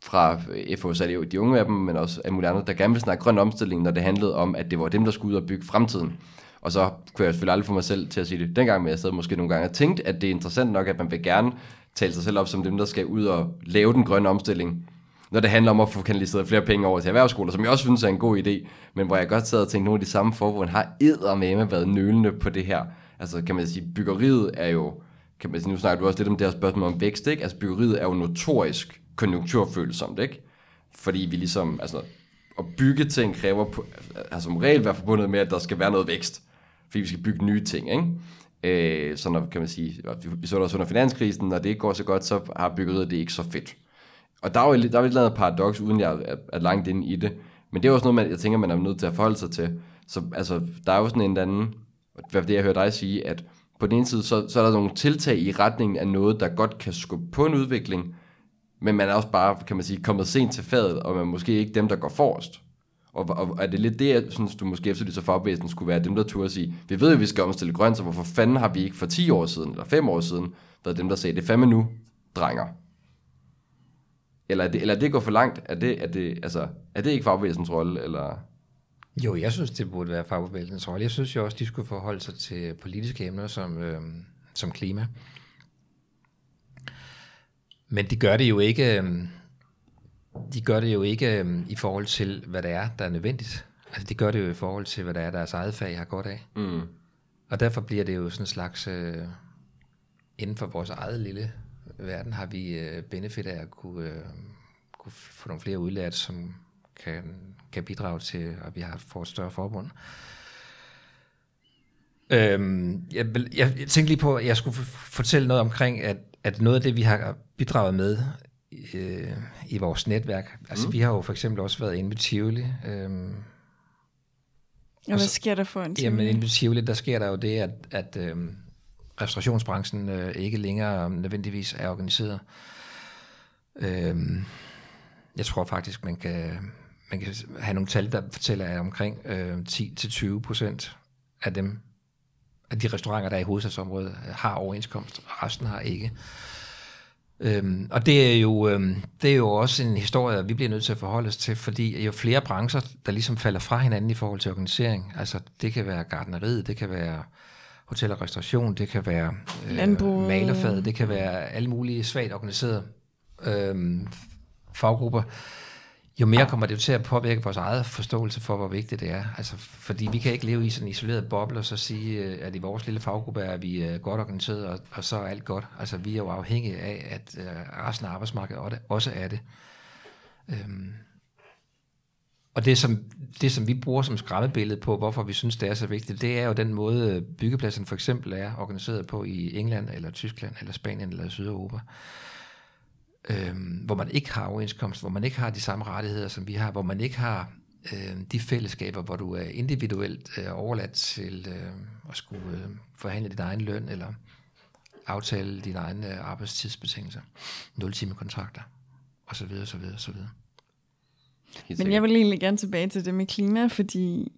Speaker 3: fra øh, FH, så altså, de unge af dem, men også af mulige andre, der gerne ville snakke grøn omstilling, når det handlede om, at det var dem, der skulle ud og bygge fremtiden. Og så kunne jeg selvfølgelig aldrig få mig selv til at sige det dengang, men jeg sad måske nogle gange og tænkte, at det er interessant nok, at man vil gerne tale sig selv op som dem, der skal ud og lave den grønne omstilling når det handler om at få kanaliseret flere penge over til erhvervsskoler, som jeg også synes er en god idé, men hvor jeg godt sad og tænkte, nogle af de samme forbund har eddermame været nølende på det her. Altså kan man sige, byggeriet er jo, kan man sige, nu snakker du også lidt om det her spørgsmål om vækst, ikke? Altså byggeriet er jo notorisk konjunkturfølsomt, ikke? Fordi vi ligesom, altså at bygge ting kræver altså som regel være forbundet med, at der skal være noget vækst, fordi vi skal bygge nye ting, ikke? Øh, så når, kan man sige, vi så det også under finanskrisen, når det ikke går så godt, så har byggeriet det ikke så fedt. Og der er jo der er jo et eller andet paradoks, uden jeg er, er langt inde i det. Men det er også noget, man, jeg tænker, man er nødt til at forholde sig til. Så altså, der er jo sådan en anden, hvad det jeg hører dig sige, at på den ene side, så, så er der nogle tiltag i retningen af noget, der godt kan skubbe på en udvikling, men man er også bare, kan man sige, kommet sent til fadet, og man er måske ikke dem, der går forrest. Og, og er det lidt det, jeg synes, du måske efter det så fagbevægelsen skulle være dem, der turde sige, vi ved jo, vi skal omstille grønt, så hvorfor fanden har vi ikke for 10 år siden, eller 5 år siden, været dem, der sagde, det er fandme nu, drenger. Eller er det, eller er det går for langt? Er det, er det, altså, er det ikke fagbevægelsens rolle? Eller?
Speaker 4: Jo, jeg synes, det burde være fagbevægelsens rolle. Jeg synes jo også, de skulle forholde sig til politiske emner som, øh, som klima. Men de gør det jo ikke, øh, de gør det jo ikke øh, i forhold til, hvad det er, der er nødvendigt. Altså, de gør det jo i forhold til, hvad det er, deres eget fag har godt af. Mm. Og derfor bliver det jo sådan en slags, øh, inden for vores eget lille verden har vi øh, benefit af at kunne, øh, kunne få nogle flere udlært, som kan, kan bidrage til, at vi har fået et større forbund. Øhm, jeg, jeg, jeg tænkte lige på, at jeg skulle fortælle noget omkring, at, at noget af det, vi har bidraget med øh, i vores netværk. Altså, mm. vi har jo for eksempel også været inde med Tivoli. Øhm,
Speaker 2: og hvad sker der for en
Speaker 4: Tivoli? Jamen, inde med Tivoli, der sker der jo det, at, at øhm, restaurationsbranchen øh, ikke længere nødvendigvis er organiseret. Øhm, jeg tror faktisk, man kan, man kan have nogle tal, der fortæller, at omkring øh, 10-20 procent af dem, af de restauranter, der er i hovedstadsområdet, har overenskomst, og resten har ikke. Øhm, og det er, jo, øhm, det er jo også en historie, vi bliver nødt til at forholde os til, fordi jo flere brancher, der ligesom falder fra hinanden i forhold til organisering, altså det kan være gardneriet, det kan være hotel og restauration, det kan være øh, malerfad, det kan være alle mulige svagt organiserede øh, faggrupper, jo mere kommer det jo til at påvirke vores eget forståelse for, hvor vigtigt det er. Altså, fordi vi kan ikke leve i sådan en isoleret boble og så sige, øh, at i vores lille faggruppe er vi øh, godt organiseret, og, og så er alt godt. Altså, vi er jo afhængige af, at uh, resten af arbejdsmarkedet også er det. Øhm. Og det som, det, som vi bruger som skræmmebillede på, hvorfor vi synes, det er så vigtigt, det er jo den måde, byggepladsen for eksempel er organiseret på i England, eller Tyskland, eller Spanien, eller Sydeuropa øh, øh, hvor man ikke har overenskomst, hvor man ikke har de samme rettigheder, som vi har, hvor man ikke har øh, de fællesskaber, hvor du er individuelt øh, overladt til øh, at skulle øh, forhandle din egen løn, eller aftale dine egne øh, arbejdstidsbetingelser, nul-time-kontrakter, osv., osv., osv.
Speaker 2: Men jeg vil egentlig gerne tilbage til det med klima, fordi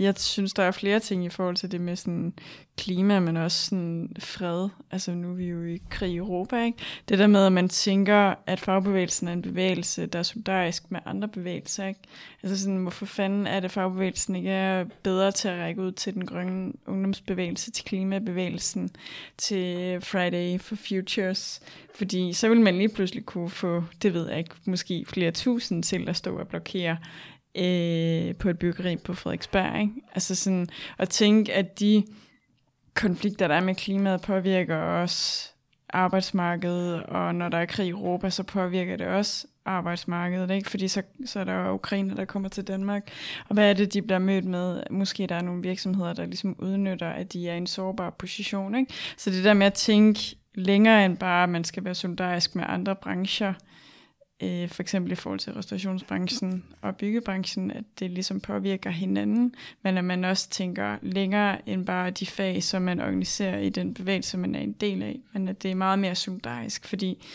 Speaker 2: jeg synes, der er flere ting i forhold til det med sådan klima, men også sådan fred. Altså nu er vi jo i krig i Europa, ikke? Det der med, at man tænker, at fagbevægelsen er en bevægelse, der er solidarisk med andre bevægelser, ikke? Altså sådan, hvorfor fanden er det, fagbevægelsen ikke er bedre til at række ud til den grønne ungdomsbevægelse, til klimabevægelsen, til Friday for Futures? Fordi så vil man lige pludselig kunne få, det ved jeg ikke, måske flere tusind til at stå og blokere øh, på et byggeri på Frederiksberg. Ikke? Altså sådan at tænke, at de konflikter, der er med klimaet, påvirker også arbejdsmarkedet, og når der er krig i Europa, så påvirker det også arbejdsmarkedet, ikke? fordi så, så er der jo ukrainer, der kommer til Danmark. Og hvad er det, de bliver mødt med? Måske der er nogle virksomheder, der ligesom udnytter, at de er i en sårbar position. Ikke? Så det der med at tænke længere end bare, at man skal være solidarisk med andre brancher, øh, for eksempel i forhold til restaurationsbranchen og byggebranchen, at det ligesom påvirker hinanden, men at man også tænker længere end bare de fag, som man organiserer i den bevægelse, man er en del af, men at det er meget mere solidarisk, fordi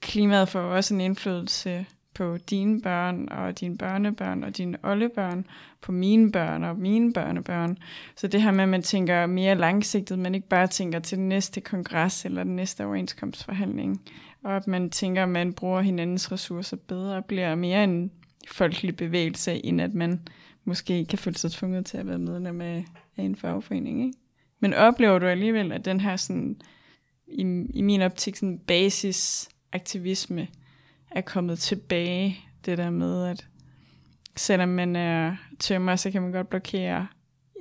Speaker 2: klimaet får også en indflydelse på dine børn og dine børnebørn og dine oldebørn, på mine børn og mine børnebørn. Så det her med, at man tænker mere langsigtet, men ikke bare tænker til den næste kongres eller den næste overenskomstforhandling og at man tænker, at man bruger hinandens ressourcer bedre, og bliver mere en folkelig bevægelse, end at man måske kan føle sig tvunget til at være medlem af, af en fagforening. Ikke? Men oplever du alligevel, at den her sådan, i, i min optik sådan basisaktivisme er kommet tilbage, det der med, at selvom man er tømmer, så kan man godt blokere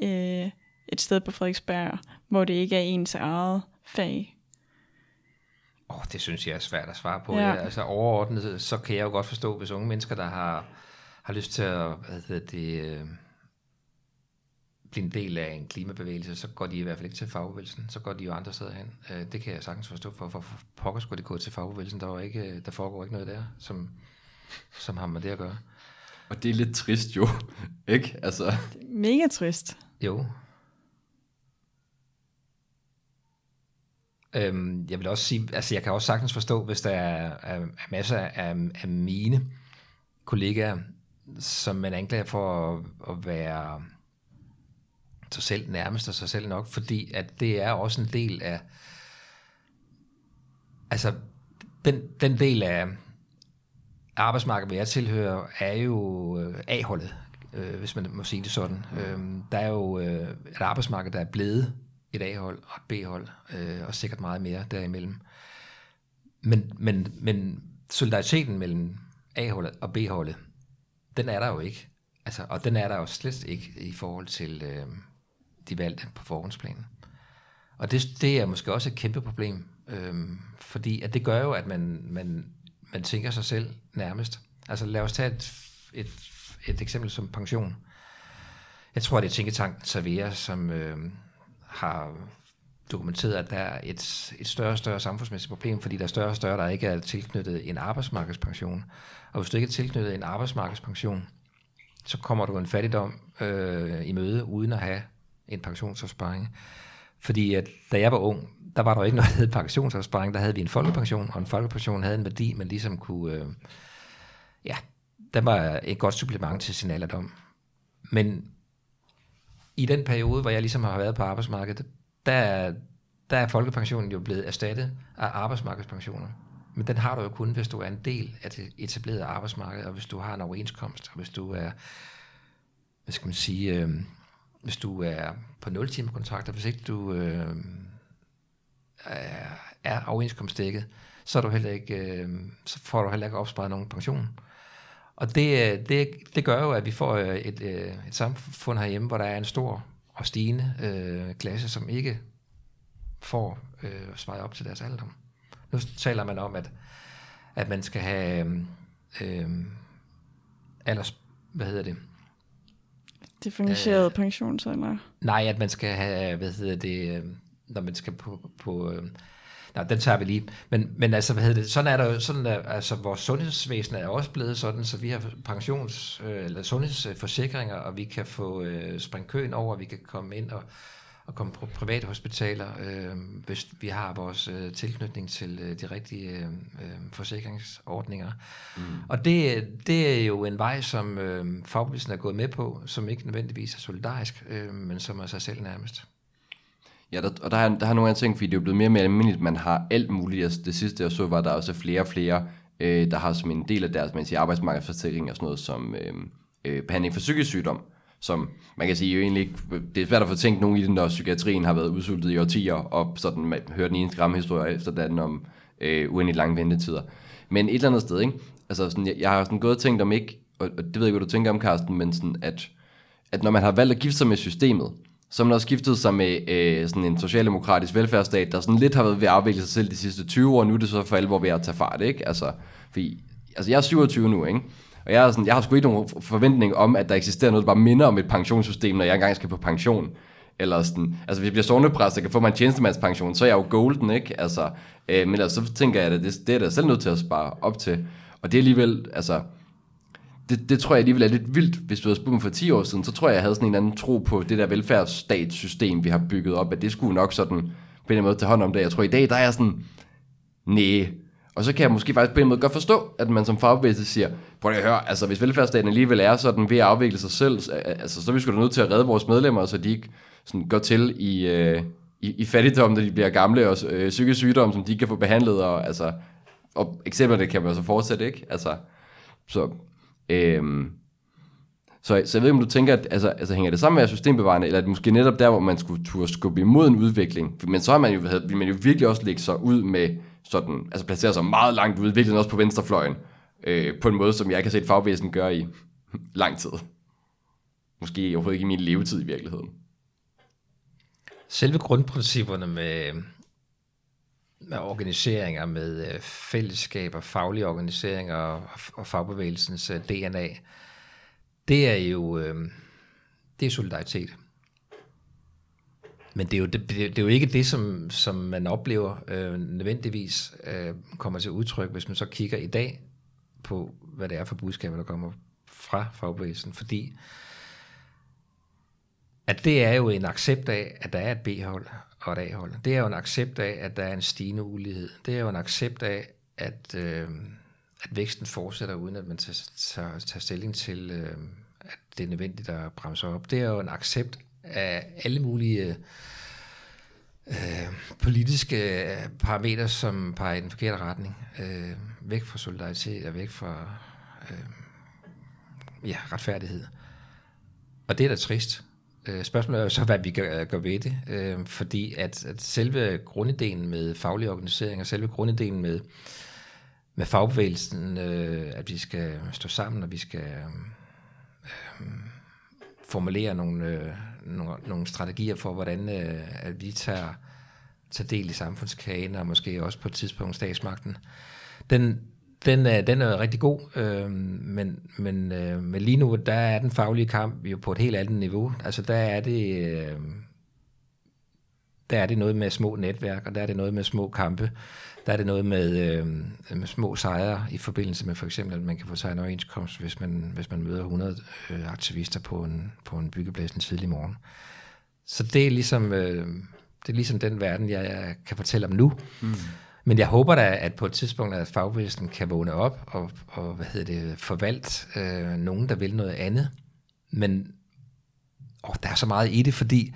Speaker 2: øh, et sted på Frederiksberg, hvor det ikke er ens eget fag,
Speaker 4: Oh, det synes jeg er svært at svare på. Ja. Ja, altså overordnet, så kan jeg jo godt forstå, hvis unge mennesker, der har, har lyst til at hvad hedder det, øh, blive en del af en klimabevægelse, så går de i hvert fald ikke til fagbevægelsen, så går de jo andre steder hen. Øh, det kan jeg sagtens forstå, for, for, for pokker skulle det gå til fagbevægelsen, der, var ikke, der foregår ikke noget der, som, som har med det at gøre.
Speaker 3: Og det er lidt trist jo, ikke? Altså.
Speaker 2: Mega trist.
Speaker 4: Jo, Øhm, jeg vil også sige, altså jeg kan også sagtens forstå, hvis der er, er, er masser af, af mine kollegaer, som man anklager for at, at være sig selv nærmest og sig selv nok, fordi at det er også en del af, altså den, den del af arbejdsmarkedet, hvor jeg tilhører, er jo øh, A-holdet, øh, hvis man må sige det sådan. Øh, der er jo øh, et arbejdsmarked, der er blevet et A-hold og et B-hold, øh, og sikkert meget mere derimellem. Men, men, men solidariteten mellem A-holdet og B-holdet, den er der jo ikke. Altså, og den er der jo slet ikke i forhold til øh, de valgte på forhåndsplanen. Og det, det er måske også et kæmpe problem, øh, fordi at det gør jo, at man, man, man tænker sig selv nærmest. Altså lad os tage et, et, et eksempel som pension. Jeg tror, det er tænketanken Savera, som, øh, har dokumenteret, at der er et, et større og større samfundsmæssigt problem, fordi der er større og større, der ikke er tilknyttet en arbejdsmarkedspension. Og hvis du ikke er tilknyttet en arbejdsmarkedspension, så kommer du en fattigdom øh, i møde, uden at have en pensionsopsparing. Fordi at, da jeg var ung, der var der ikke noget, der hed pensionsopsparing. Der havde vi en folkepension, og en folkepension havde en værdi, man ligesom kunne... Øh, ja, den var et godt supplement til sin alderdom. Men i den periode, hvor jeg ligesom har været på arbejdsmarkedet, der, der er folkepensionen jo blevet erstattet af arbejdsmarkedspensioner. Men den har du jo kun, hvis du er en del af det etablerede arbejdsmarked, og hvis du har en overenskomst, og hvis du er, hvad skal man sige, øh, hvis du er på 0 timer kontrakter, hvis ikke du øh, er, overenskomstdækket, så, er du heller ikke, øh, så får du heller ikke opsparet nogen pension. Og det, det, det gør jo, at vi får et, et samfund herhjemme, hvor der er en stor og stigende øh, klasse, som ikke får øh, svaret op til deres alderdom. Nu taler man om, at, at man skal have øh, alders, hvad hedder det?
Speaker 2: Differentieret øh, pensionsalder?
Speaker 4: Nej, at man skal have, hvad hedder det, øh, når man skal på, på øh, nej, den tager vi lige. Men, men altså, hvad hedder det, sådan er der jo, sådan er, altså vores sundhedsvæsen er også blevet sådan, så vi har pensions, øh, eller sundhedsforsikringer, og vi kan få øh, springe køen over, og vi kan komme ind og, og komme på private hospitaler, øh, hvis vi har vores øh, tilknytning til øh, de rigtige øh, forsikringsordninger. Mm. Og det, det er jo en vej, som øh, fagbevægelsen er gået med på, som ikke nødvendigvis er solidarisk, øh, men som er sig selv nærmest.
Speaker 3: Ja, der, og der har, der har nogle andre ting, fordi det er blevet mere og mere almindeligt, man har alt muligt. Altså, det sidste jeg så, var der også flere og flere, øh, der har som en del af deres man siger, arbejdsmarkedsforsikring og sådan noget som øh, øh, behandling for psykisk sygdom som man kan sige jo egentlig ikke, øh, det er svært at få tænkt nogen i den, når psykiatrien har været udsultet i årtier, og sådan man hører den ene skræmmehistorie efter den om øh, uendelig lange ventetider. Men et eller andet sted, ikke? Altså sådan, jeg, jeg har sådan gået og tænkt om ikke, og, og det ved jeg ikke, hvad du tænker om, Carsten, men sådan, at, at når man har valgt at gifte sig med systemet, som har skiftet sig med øh, sådan en socialdemokratisk velfærdsstat, der sådan lidt har været ved at afvikle sig selv de sidste 20 år, og nu er det så for alvor ved at tage fart, ikke? Altså, fordi, altså jeg er 27 nu, ikke? Og jeg, er sådan, jeg har sgu ikke nogen forventning om, at der eksisterer noget, der bare minder om et pensionssystem, når jeg engang skal på pension. Eller sådan, altså hvis jeg bliver sovnepræst og kan få mig en tjenestemandspension, så er jeg jo golden, ikke? Altså, øh, men altså, så tænker jeg, at det, det er der selv nødt til at spare op til. Og det er alligevel, altså, det, det tror jeg alligevel er lidt vildt. Hvis du havde spurgt mig for 10 år siden, så tror jeg, jeg havde sådan en anden tro på det der velfærdsstatssystem, vi har bygget op, at det skulle nok sådan på en måde tage hånd om det. Jeg tror i dag, der er jeg sådan, nej, og så kan jeg måske faktisk på en måde godt forstå, at man som fagbevægelse siger, prøv at høre, altså hvis velfærdsstaten alligevel er sådan ved at afvikle sig selv, altså, så er vi sgu da nødt til at redde vores medlemmer, så de ikke sådan går til i, øh, i, i fattigdom, når de bliver gamle, og øh, psykisk sygdom, som de ikke kan få behandlet, og, altså, og det kan man så fortsætte, ikke? Altså, så, øhm, så, så jeg ved ikke, om du tænker, at altså, altså, hænger det sammen med at systembevarende, eller er det måske netop der, hvor man skulle turde skubbe imod en udvikling? Men så har man jo, vil man jo virkelig også lægge sig ud med sådan, altså placere sig meget langt ude, virkelig også på venstrefløjen, øh, på en måde, som jeg ikke har set fagvæsen gøre i lang tid. Måske overhovedet ikke i min levetid i virkeligheden.
Speaker 4: Selve grundprincipperne med, med organiseringer, med øh, fællesskaber, faglige organiseringer og, og fagbevægelsens øh, DNA, det er jo øh, det er solidaritet. Men det er jo, det, det er jo ikke det, som, som man oplever øh, nødvendigvis øh, kommer til udtryk, hvis man så kigger i dag på, hvad det er for budskaber, der kommer fra fagbevægelsen. Fordi at det er jo en accept af, at der er et B-hold og et A-hold. Det er jo en accept af, at der er en stigende ulighed. Det er jo en accept af, at, øh, at væksten fortsætter, uden at man tager, tager, tager stilling til, øh, at det er nødvendigt at bremse op. Det er jo en accept af alle mulige øh, øh politiske øh, parametre, som peger i den forkerte retning. Øh, væk fra solidaritet og væk fra øh, ja, retfærdighed. Og det er da trist. Øh, spørgsmålet er jo så, hvad vi gør, gør ved det. Øh, fordi at, at selve grundideen med faglig organisering og selve grundideen med, med fagbevægelsen, øh, at vi skal stå sammen, og vi skal øh, formulere nogle, øh, nogle, nogle strategier for, hvordan øh, at vi tager, tager del i samfundskagen, og måske også på et tidspunkt statsmagten. Den, den, er, den er rigtig god, øh, men, men, øh, men lige nu, der er den faglige kamp jo på et helt andet niveau. Altså der er det, øh, der er det noget med små netværk, og der er det noget med små kampe. Der er det noget med, øh, med små sejre i forbindelse med for eksempel, at man kan få sig en overenskomst, hvis man, hvis man møder 100 øh, aktivister på en, på en byggeplads en tidlig morgen. Så det er ligesom, øh, det er ligesom den verden, jeg, jeg kan fortælle om nu. Mm. Men jeg håber da, at på et tidspunkt, at fagbevægelsen kan vågne op og, og hvad hedder det, forvalt øh, nogen, der vil noget andet. Men åh, der er så meget i det, fordi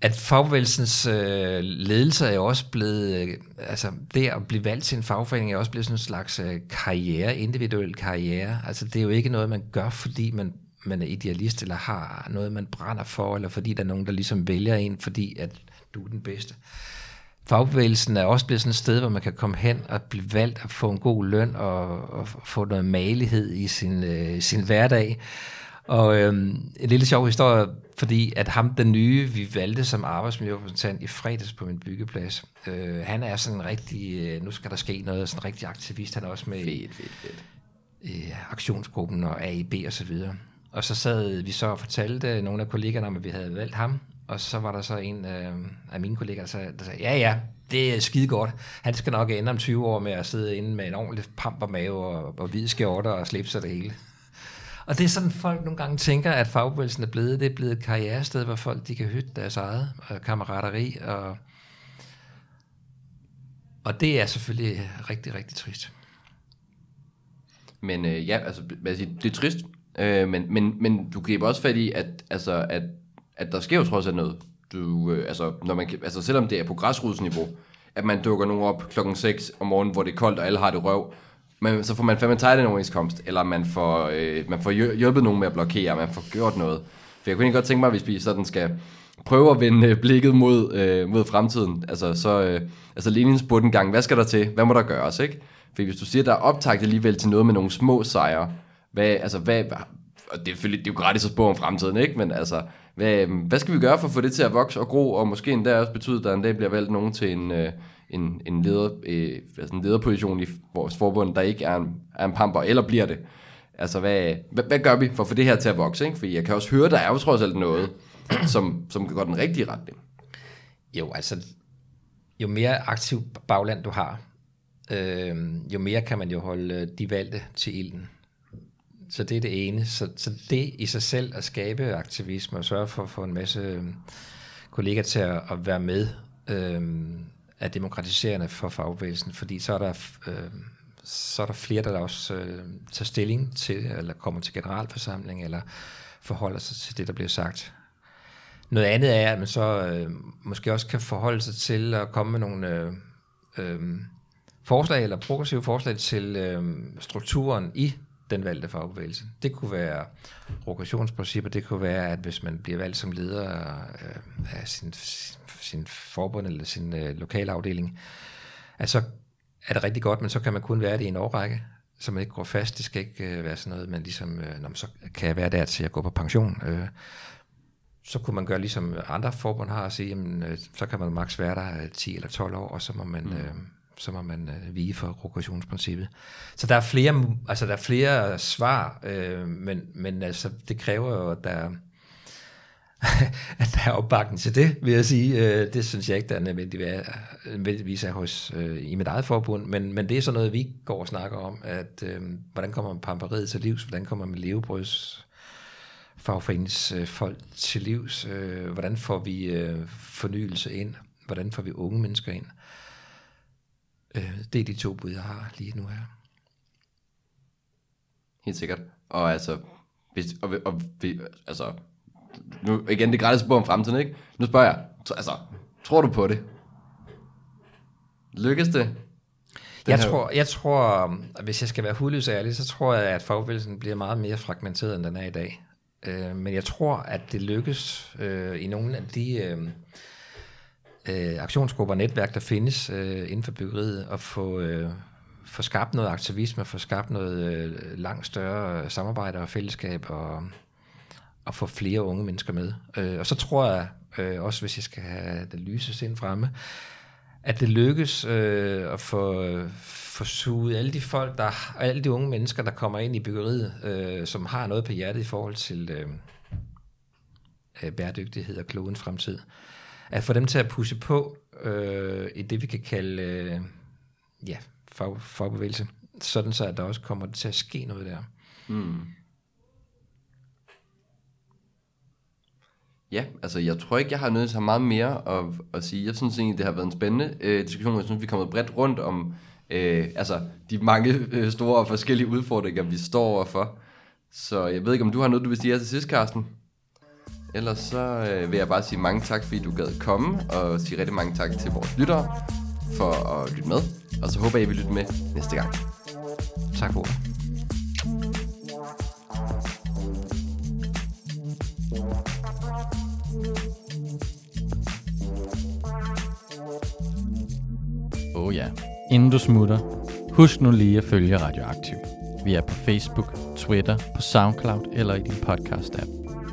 Speaker 4: at fagbevægelsens øh, ledelse er jo også blevet, øh, altså det at blive valgt til en fagforening er også blevet sådan en slags øh, karriere, individuel karriere. Altså det er jo ikke noget, man gør, fordi man, man er idealist, eller har noget, man brænder for, eller fordi der er nogen, der ligesom vælger en, fordi at du er den bedste. Fagbevægelsen er også blevet sådan et sted, hvor man kan komme hen og blive valgt og få en god løn og, og få noget malighed i sin, øh, sin hverdag. Og øhm, en lille sjov historie, fordi at ham, den nye, vi valgte som arbejdsmiljørepræsentant i fredags på min byggeplads, øh, han er sådan en rigtig, øh, nu skal der ske noget, sådan en rigtig aktivist, han er også med
Speaker 3: Fedt, fedt, fedt.
Speaker 4: i aktionsgruppen og AIB og så videre. Og så sad vi så og fortalte nogle af kollegerne om, at vi havde valgt ham, og så var der så en øh, af mine kolleger, der sagde, der sagde, ja ja, det er skide godt. Han skal nok ende om 20 år med at sidde inde med en ordentlig pampermave og, og hvide skjorter og slips og det hele. Og det er sådan, folk nogle gange tænker, at fagbevægelsen er blevet. Det er blevet et karrierested, hvor folk de kan hytte deres eget og kammerateri. Og, og det er selvfølgelig rigtig, rigtig trist.
Speaker 3: Men øh, ja, altså, hvad jeg siger, det er trist, øh, men, men, men du griber også fat i, at, altså, at, at der sker jo trods alt noget. Du, øh, altså, når man, altså, selvom det er på græsrodsniveau, at man dukker nogen op klokken 6 om morgenen, hvor det er koldt, og alle har det røv, men så får man fandme tegnet en overenskomst, eller man får, øh, man får hjulpet nogen med at blokere, man får gjort noget. For jeg kunne ikke godt tænke mig, hvis vi sådan skal prøve at vende øh, blikket mod, øh, mod fremtiden. Altså, så, øh, altså Lenin spurgte en gang, hvad skal der til? Hvad må der gøres, ikke? For hvis du siger, der er optagt alligevel til noget med nogle små sejre, hvad, altså, hvad, og det er det er jo gratis at spå om fremtiden, ikke? Men altså, hvad, øhm, hvad skal vi gøre for at få det til at vokse og gro, og måske endda også betyde, at der en dag bliver valgt nogen til en, øh, en, en, leder, øh, altså en lederposition i vores forbund, der ikke er en, er en pamper, eller bliver det? Altså, hvad, hvad, hvad gør vi for at få det her til at vokse? Ikke? For jeg kan også høre, der er jo trods alt noget, som, som går den rigtige retning.
Speaker 4: Jo, altså, jo mere aktiv bagland du har, øh, jo mere kan man jo holde øh, de valgte til ilden. Så det er det ene. Så, så det i sig selv at skabe aktivisme og sørge for at få en masse øh, kollegaer til at, at være med, øh, er demokratiserende for fagbevægelsen, fordi så er der, øh, så er der flere, der også øh, tager stilling til, eller kommer til generalforsamling, eller forholder sig til det, der bliver sagt. Noget andet er, at man så øh, måske også kan forholde sig til at komme med nogle øh, øh, forslag, eller progressive forslag til øh, strukturen i den valgte fagbevægelse. Det kunne være rotationsprincipper, det kunne være, at hvis man bliver valgt som leder øh, af sin, sin forbund eller sin øh, lokalafdeling, at så er det rigtig godt, men så kan man kun være det i en årrække, så man ikke går fast. Det skal ikke øh, være sådan noget, man ligesom, øh, når man så kan jeg være der til at gå på pension. Øh, så kunne man gøre ligesom andre forbund har og sige, jamen, øh, så kan man maks være der øh, 10 eller 12 år, og så må man, mm. øh, så må man øh, vige for rotationsprincippet. Så der er flere, altså der er flere øh, svar, øh, men, men altså, det kræver jo, at der, at der er opbakning til det, vil jeg sige. Øh, det synes jeg ikke, der er nødvendigvis, nødvendigvis er hos, øh, i mit eget forbund, men, men det er sådan noget, vi går og snakker om, at øh, hvordan kommer man pamperiet til livs, hvordan kommer man levebrøds fagforeningsfolk øh, til livs, øh, hvordan får vi øh, fornyelse ind, hvordan får vi unge mennesker ind. Øh, det er de to bud, jeg har lige nu her.
Speaker 3: Helt sikkert. Og altså, hvis, og, og, altså, nu igen, det er gratis spor om fremtiden, ikke? Nu spørger jeg, altså, tror du på det? Lykkes det?
Speaker 4: Jeg
Speaker 3: her-
Speaker 4: tror, jeg tror, hvis jeg skal være hudløs ærlig, så tror jeg, at fagbevægelsen bliver meget mere fragmenteret, end den er i dag. Øh, men jeg tror, at det lykkes øh, i nogle af de øh, øh, aktionsgrupper og netværk, der findes øh, inden for byggeriet, og få, øh, få skabt noget aktivisme, få skabt noget øh, langt større samarbejde og fællesskab, og, og få flere unge mennesker med. Øh, og så tror jeg, øh, også hvis jeg skal have det lyse sind fremme, at det lykkes øh, at få, få suget alle de folk, der, alle de unge mennesker, der kommer ind i byggeriet, øh, som har noget på hjertet i forhold til øh, øh bæredygtighed og klodens fremtid, at få dem til at pusse på øh, i det, vi kan kalde øh, ja, fag, fagbevægelse, sådan så at der også kommer til at ske noget der.
Speaker 3: Mm. Ja, altså jeg tror ikke, jeg har nødt til meget mere at, at sige. Jeg synes egentlig, det har været en spændende øh, diskussion. Jeg synes, vi er kommet bredt rundt om øh, altså, de mange øh, store og forskellige udfordringer, vi står overfor. Så jeg ved ikke, om du har noget, du vil sige her til sidst, Carsten? Ellers så øh, vil jeg bare sige mange tak, fordi du gad komme, og sige rigtig mange tak til vores lyttere for at lytte med. Og så håber jeg, I vil lytte med næste gang.
Speaker 4: Tak for ordet.
Speaker 1: Oh ja. Inden du smutter, husk nu lige at følge Radioaktiv. Vi er på Facebook, Twitter, på SoundCloud eller i din podcast-app.